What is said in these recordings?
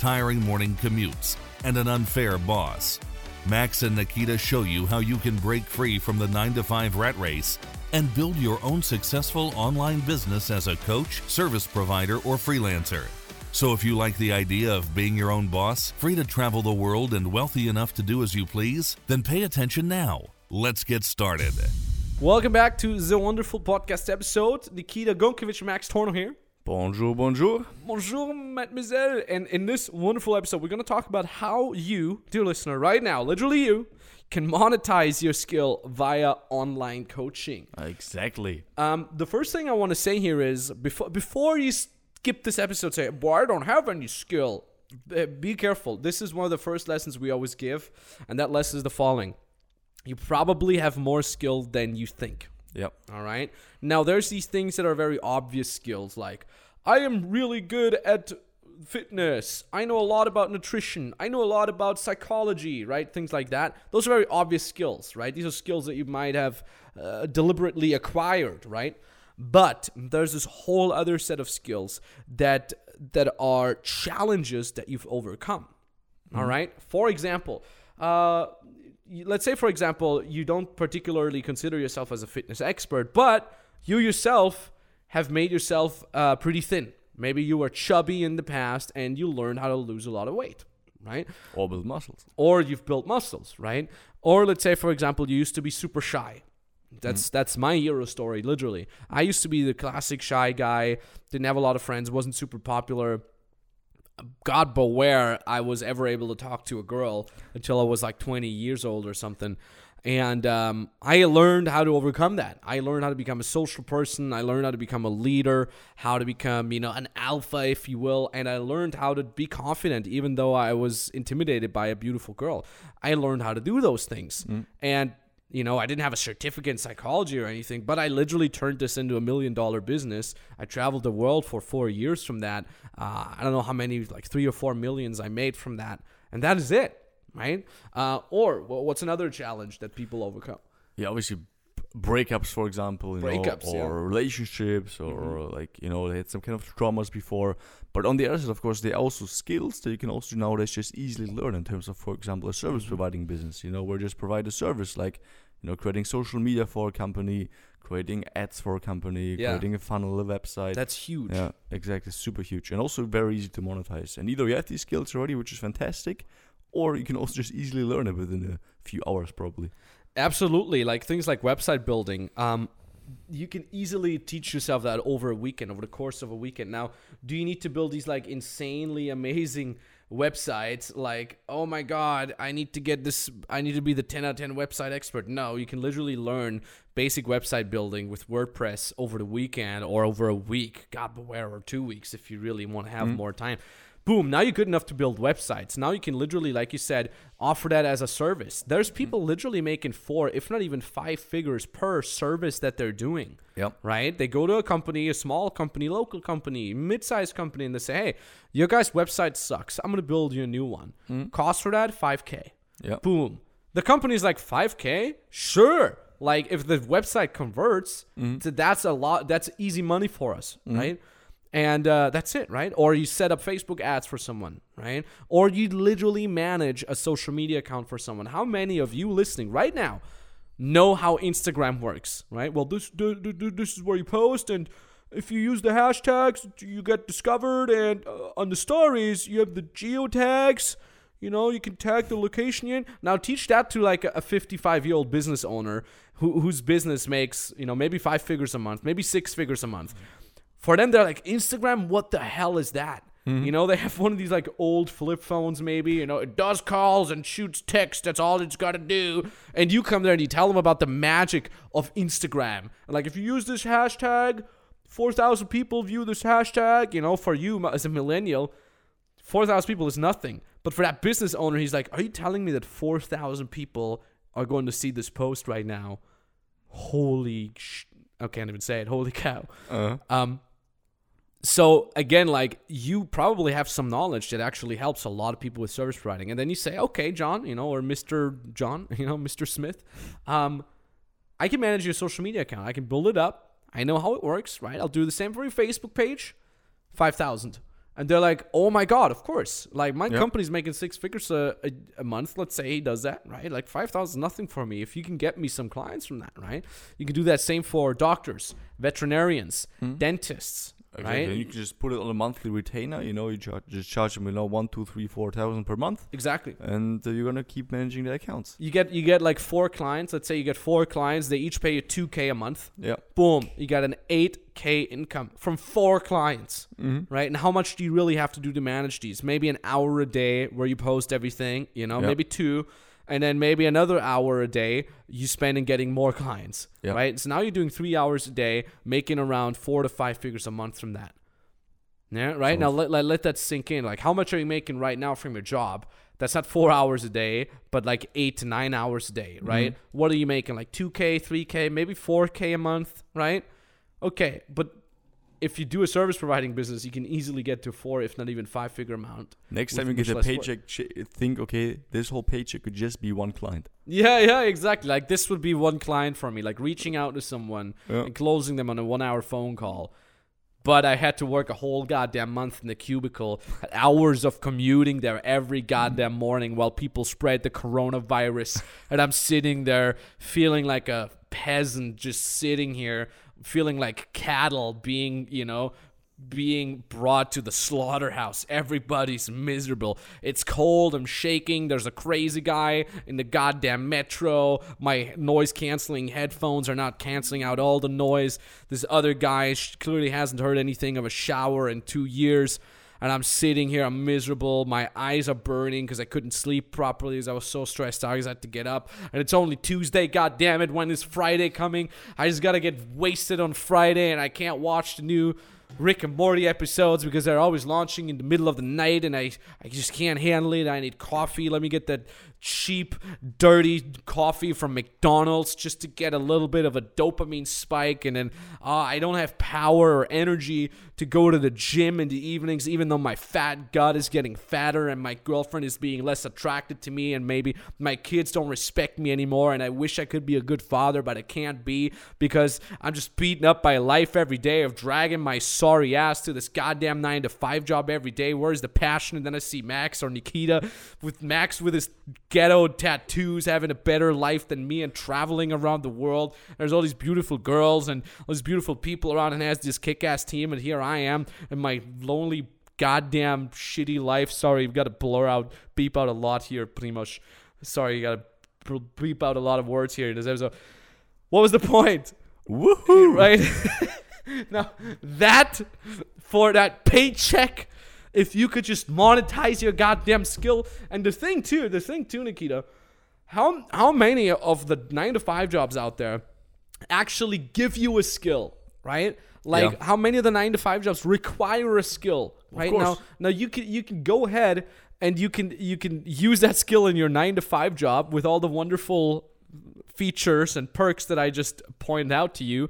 tiring morning commutes, and an unfair boss? Max and Nikita show you how you can break free from the 9 to 5 rat race and build your own successful online business as a coach, service provider, or freelancer. So, if you like the idea of being your own boss, free to travel the world, and wealthy enough to do as you please, then pay attention now. Let's get started. Welcome back to the wonderful podcast episode. Nikita Gunkewitsch, Max Tornow here. Bonjour, bonjour. Bonjour, mademoiselle. And in this wonderful episode, we're going to talk about how you, dear listener, right now, literally you, can monetize your skill via online coaching. Exactly. Um, the first thing I want to say here is before before you skip this episode, say, "Boy, I don't have any skill." Be careful. This is one of the first lessons we always give, and that lesson is the following: You probably have more skill than you think. Yep. All right. Now, there's these things that are very obvious skills, like I am really good at fitness. I know a lot about nutrition. I know a lot about psychology, right? Things like that. Those are very obvious skills, right? These are skills that you might have uh, deliberately acquired, right? But there's this whole other set of skills that that are challenges that you've overcome. All right. For example, uh, let's say, for example, you don't particularly consider yourself as a fitness expert, but you yourself have made yourself uh, pretty thin. Maybe you were chubby in the past and you learned how to lose a lot of weight, right? Or build muscles. Or you've built muscles, right? Or let's say, for example, you used to be super shy. That's that's my hero story, literally. I used to be the classic shy guy, didn't have a lot of friends, wasn't super popular. God beware I was ever able to talk to a girl until I was like 20 years old or something. And um, I learned how to overcome that. I learned how to become a social person. I learned how to become a leader, how to become, you know, an alpha, if you will. And I learned how to be confident, even though I was intimidated by a beautiful girl. I learned how to do those things. And you know, I didn't have a certificate in psychology or anything, but I literally turned this into a million dollar business. I traveled the world for four years from that. Uh, I don't know how many, like three or four millions I made from that. And that is it, right? Uh, or wh- what's another challenge that people overcome? Yeah, obviously breakups, for example, you Breakups, know, yeah. or relationships, or mm-hmm. like you know they had some kind of traumas before. But on the other side, of course, there are also skills that you can also nowadays just easily learn in terms of, for example, a service mm-hmm. providing business. You know, where just provide a service like you know creating social media for a company, creating ads for a company, Yeah. creating a funnel, a website. That's huge. Yeah, exactly. Super huge and also very easy to monetize. And either you have these skills already, which is fantastic, or you can also just easily learn it within a few hours, probably. Absolutely. Like things like website building. Um, you can easily teach yourself that over a weekend, over the course of a weekend. Now, do you need to build these like insanely amazing websites? Like, oh my God, I need to get this, I need to be the 10 out of 10 website expert. No, you can literally learn basic website building with WordPress over the weekend or over a week. God beware, or two weeks if you really want to have more time boom now you're good enough to build websites. Now you can literally like you said offer that as a service. There's mm-hmm. people literally making four if not even five figures per service that they're doing Yep. right? They go to a company a small company local company mid-sized company and they say hey your guys website sucks. I'm going to build you a new one. Mm-hmm. Cost for that 5k Yep. boom. The company's like 5k sure. Like if the website converts mm-hmm. th- that's a lot that's easy money for us right and uh, that's it right? Or you set up facebook ads for someone right? Or you literally manage a social media account for someone. How many of you listening right now know how instagram works right? Well this th- th- th- this is where you post and if you use the hashtags you get discovered and uh, on the stories you have the geotags. You know, you can tag the location in. Now teach that to like a 55 year old business owner who, whose business makes, you know, maybe five figures a month, maybe six figures a month. For them, they're like, Instagram, what the hell is that? You know, they have one of these like old flip phones, maybe. You know, it does calls and shoots text. That's all it's got to do. And you come there and you tell them about the magic of Instagram. And like, if you use this hashtag, 4,000 people view this hashtag. You know, for you as a millennial, 4,000 people is nothing. But for that business owner, he's like, "Are you telling me that four thousand people are going to see this post right now? Holy, sh- I can't even say it. Holy cow!" Uh, Um, so again, like you probably have some knowledge that actually helps a lot of people with service providing, and then you say, "Okay, John, you know, or Mister John, you know, Mister Smith, um, I can manage your social media account. I can build it up. I know how it works, right? I'll do the same for your Facebook page, five thousand. And they're like, "Oh my god, of course! Like my Yeah. company's making six figures a, a, a month. Let's say he does that, right? Like five thousand is nothing for me. If you can get me some clients from that, right? You can do that same for doctors, veterinarians, dentists, exactly. right? You can just put it on a monthly retainer. You know, you charge, just charge them, you know, one, two, three, four thousand per month, Exactly. and uh, you're gonna keep managing the accounts. You get you get like four clients. Let's say you get four clients. They each pay you two k a month. Yeah. Boom, you got an eight k income from four clients, Mm-hmm. right? And how much do you really have to do to manage these? Maybe an hour a day where you post everything. You know, Yeah. maybe two. And then maybe another hour a day you spend in getting more clients, Yeah. right? So now you're doing three hours a day, making around four to five figures a month from that. Yeah, right. now let, let let that sink in. Like, how much are you making right now from your job? That's not four hours a day, but like eight to nine hours a day, right? Mm-hmm. What are you making? Like two k, three k, maybe four k a month, right? Okay, but if you do a service providing business, you can easily get to four, if not even five figure amount. Next time you get a paycheck, ch- think, okay, this whole paycheck could just be one client. Yeah, yeah, exactly. Like this would be one client for me, like reaching out to someone Yeah. and closing them on a one hour phone call. But I had to work a whole goddamn month in the cubicle, hours of commuting there every goddamn morning while people spread the coronavirus. and I'm sitting there feeling like a peasant, just sitting here, feeling like cattle being, you know, being brought to the slaughterhouse. Everybody's miserable. It's cold. I'm shaking. There's a crazy guy in the goddamn metro. My noise canceling headphones are not canceling out all the noise. This other guy clearly hasn't heard anything of a shower in two years. And I'm sitting here, I'm miserable. My eyes are burning because I couldn't sleep properly because I was so stressed out. I had to get up. And it's only Tuesday, god damn it. When is Friday coming? I just gotta get wasted on Friday and I can't watch the new Rick and Morty episodes because they're always launching in the middle of the night and I, I just can't handle it. I need coffee. Let me get that cheap, dirty coffee from McDonald's just to get a little bit of a dopamine spike. And then uh, I don't have power or energy to go to the gym in the evenings, even though my fat gut is getting fatter and my girlfriend is being less attracted to me and maybe my kids don't respect me anymore. And I wish I could be a good father, but I can't be because I'm just beaten up by life every day of dragging my sorry ass to this goddamn nine to five job every day. Where's the passion? And then I see Max or Nikita with Max with his ghetto tattoos having a better life than me and traveling around the world. There's all these beautiful girls and all these beautiful people around and has this kick ass team. And here I am in my lonely goddamn shitty life. Sorry, you've got to blur out, beep out a lot here, pretty much. Sorry, you got to beep out a lot of words here in this episode. What was the point? Woohoo! right? now that for that paycheck, if you could just monetize your goddamn skill, and the thing too, the thing too, Nikita, how how many of the nine to five jobs out there actually give you a skill, right? Like Yeah. how many of the nine to five jobs require a skill, right? Now, now you can you can go ahead and you can you can use that skill in your nine to five job with all the wonderful features and perks that I just pointed out to you.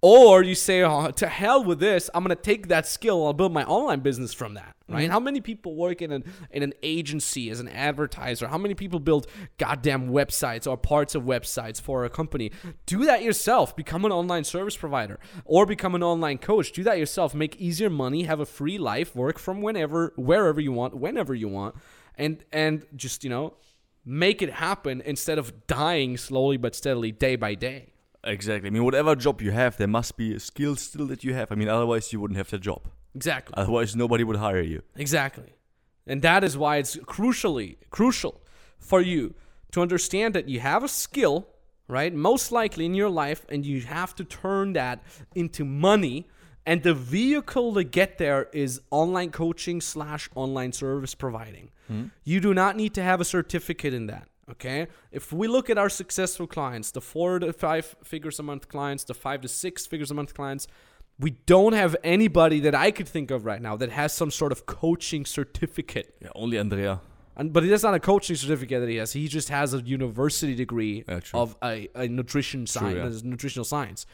Or you say, oh, to hell with this, I'm going to take that skill, I'll build my online business from that, right? Mm-hmm. How many people work in an, in an agency as an advertiser? How many people build goddamn websites or parts of websites for a company? Do that yourself. Become an online service provider or become an online coach. Do that yourself. Make easier money, have a free life, work from whenever, wherever you want, whenever you want, and, and just, you know, make it happen instead of dying slowly but steadily day by day. Exactly. I mean, whatever job you have, there must be a skill still that you have. I mean, otherwise you wouldn't have the job. Exactly. Otherwise, nobody would hire you. Exactly. And that is why it's crucially crucial for you to understand that you have a skill, right? Most likely in your life and you have to turn that into money and the vehicle to get there is online coaching slash online service providing. Hmm. You do not need to have a certificate in that. Okay. If we look at our successful clients, the four to five figures a month clients, the five to six figures a month clients, we don't have anybody that I could think of right now that has some sort of coaching certificate. Yeah, only Andrea. And, but that's not a coaching certificate that he has. He just has a university degree Yeah, of a, a nutrition science, yeah. nutritional science.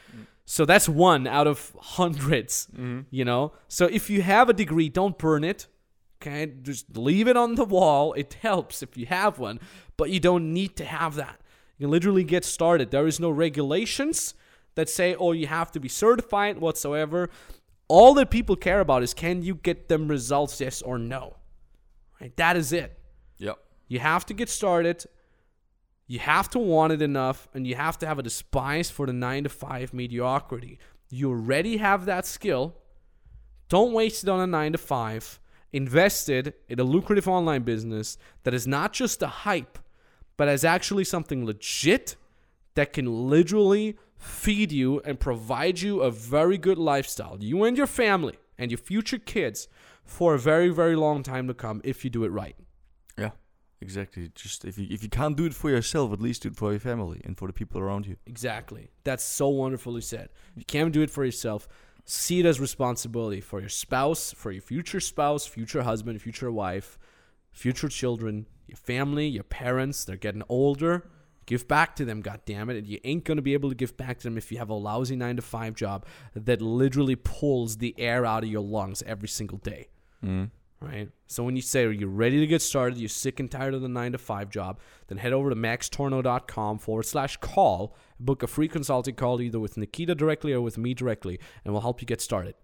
So that's one out of 100s Mm-hmm. You know. So if you have a degree, don't burn it. Okay, just leave it on the wall. It helps if you have one, but you don't need to have that. You can literally get started. There is no regulations that say, "Oh, you have to be certified whatsoever." All that people care about is can you get them results, yes or no. Right? That is it. Yep. You have to get started. You have to want it enough, and you have to have a despise for the nine to five mediocrity. You already have that skill. Don't waste it on a nine to five. Invest it in a lucrative online business that is not just a hype, but is actually something legit that can literally feed you and provide you a very good lifestyle, you and your family and your future kids, for a very, very long time to come if you do it right. Yeah. Exactly. Just if you if you can't do it for yourself, at least do it for your family and for the people around you. Exactly. That's so wonderfully said. If you can't do it for yourself, see it as responsibility for your spouse, for your future spouse, future husband, future wife, future children, your family, your parents. They're getting older. Give back to them, God damn it! And you ain't gonna be able to give back to them if you have a lousy nine to five job that literally pulls the air out of your lungs every single day Mm. Right? So when you say are you're ready to get started, you're sick and tired of the nine to five job, then head over to maxtornow.com forward slash call, book a free consulting call either with Nikita directly or with me directly, and we'll help you get started.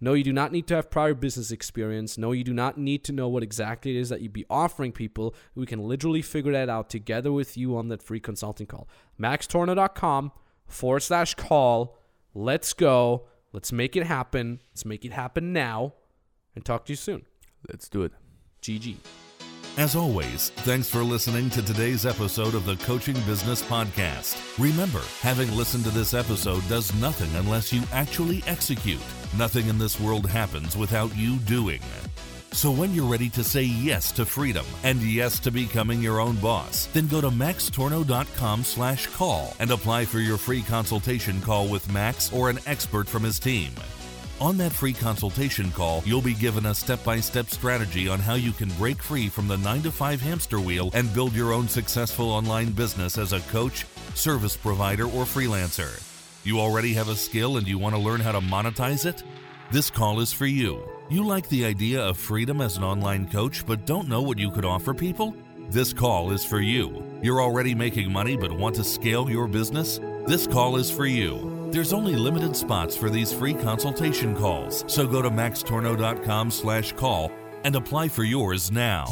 No, you do not need to have prior business experience. No, you do not need to know what exactly it is that you'd be offering people. We can literally figure that out together with you on that free consulting call. maxtornow.com forward slash call. Let's go. Let's make it happen. Let's make it happen now. And talk to you soon. Let's do it. GG. As always, thanks for listening to today's episode of the Coaching Business Podcast. Remember, having listened to this episode does nothing unless you actually execute. Nothing in this world happens without you doing. So when you're ready to say yes to freedom and yes to becoming your own boss, then go to maxtornow.com slash call and apply for your free consultation call with Max or an expert from his team. On that free consultation call, you'll be given a step by step strategy on how you can break free from the 9 to 5 hamster wheel and build your own successful online business as a coach, service provider, or freelancer. You already have a skill and you want to learn how to monetize it? This call is for you. You like the idea of freedom as an online coach but don't know what you could offer people? This call is for you. You're already making money but want to scale your business? This call is for you. There's only limited spots for these free consultation calls, so go to maxtornow.com slash call and apply for yours now.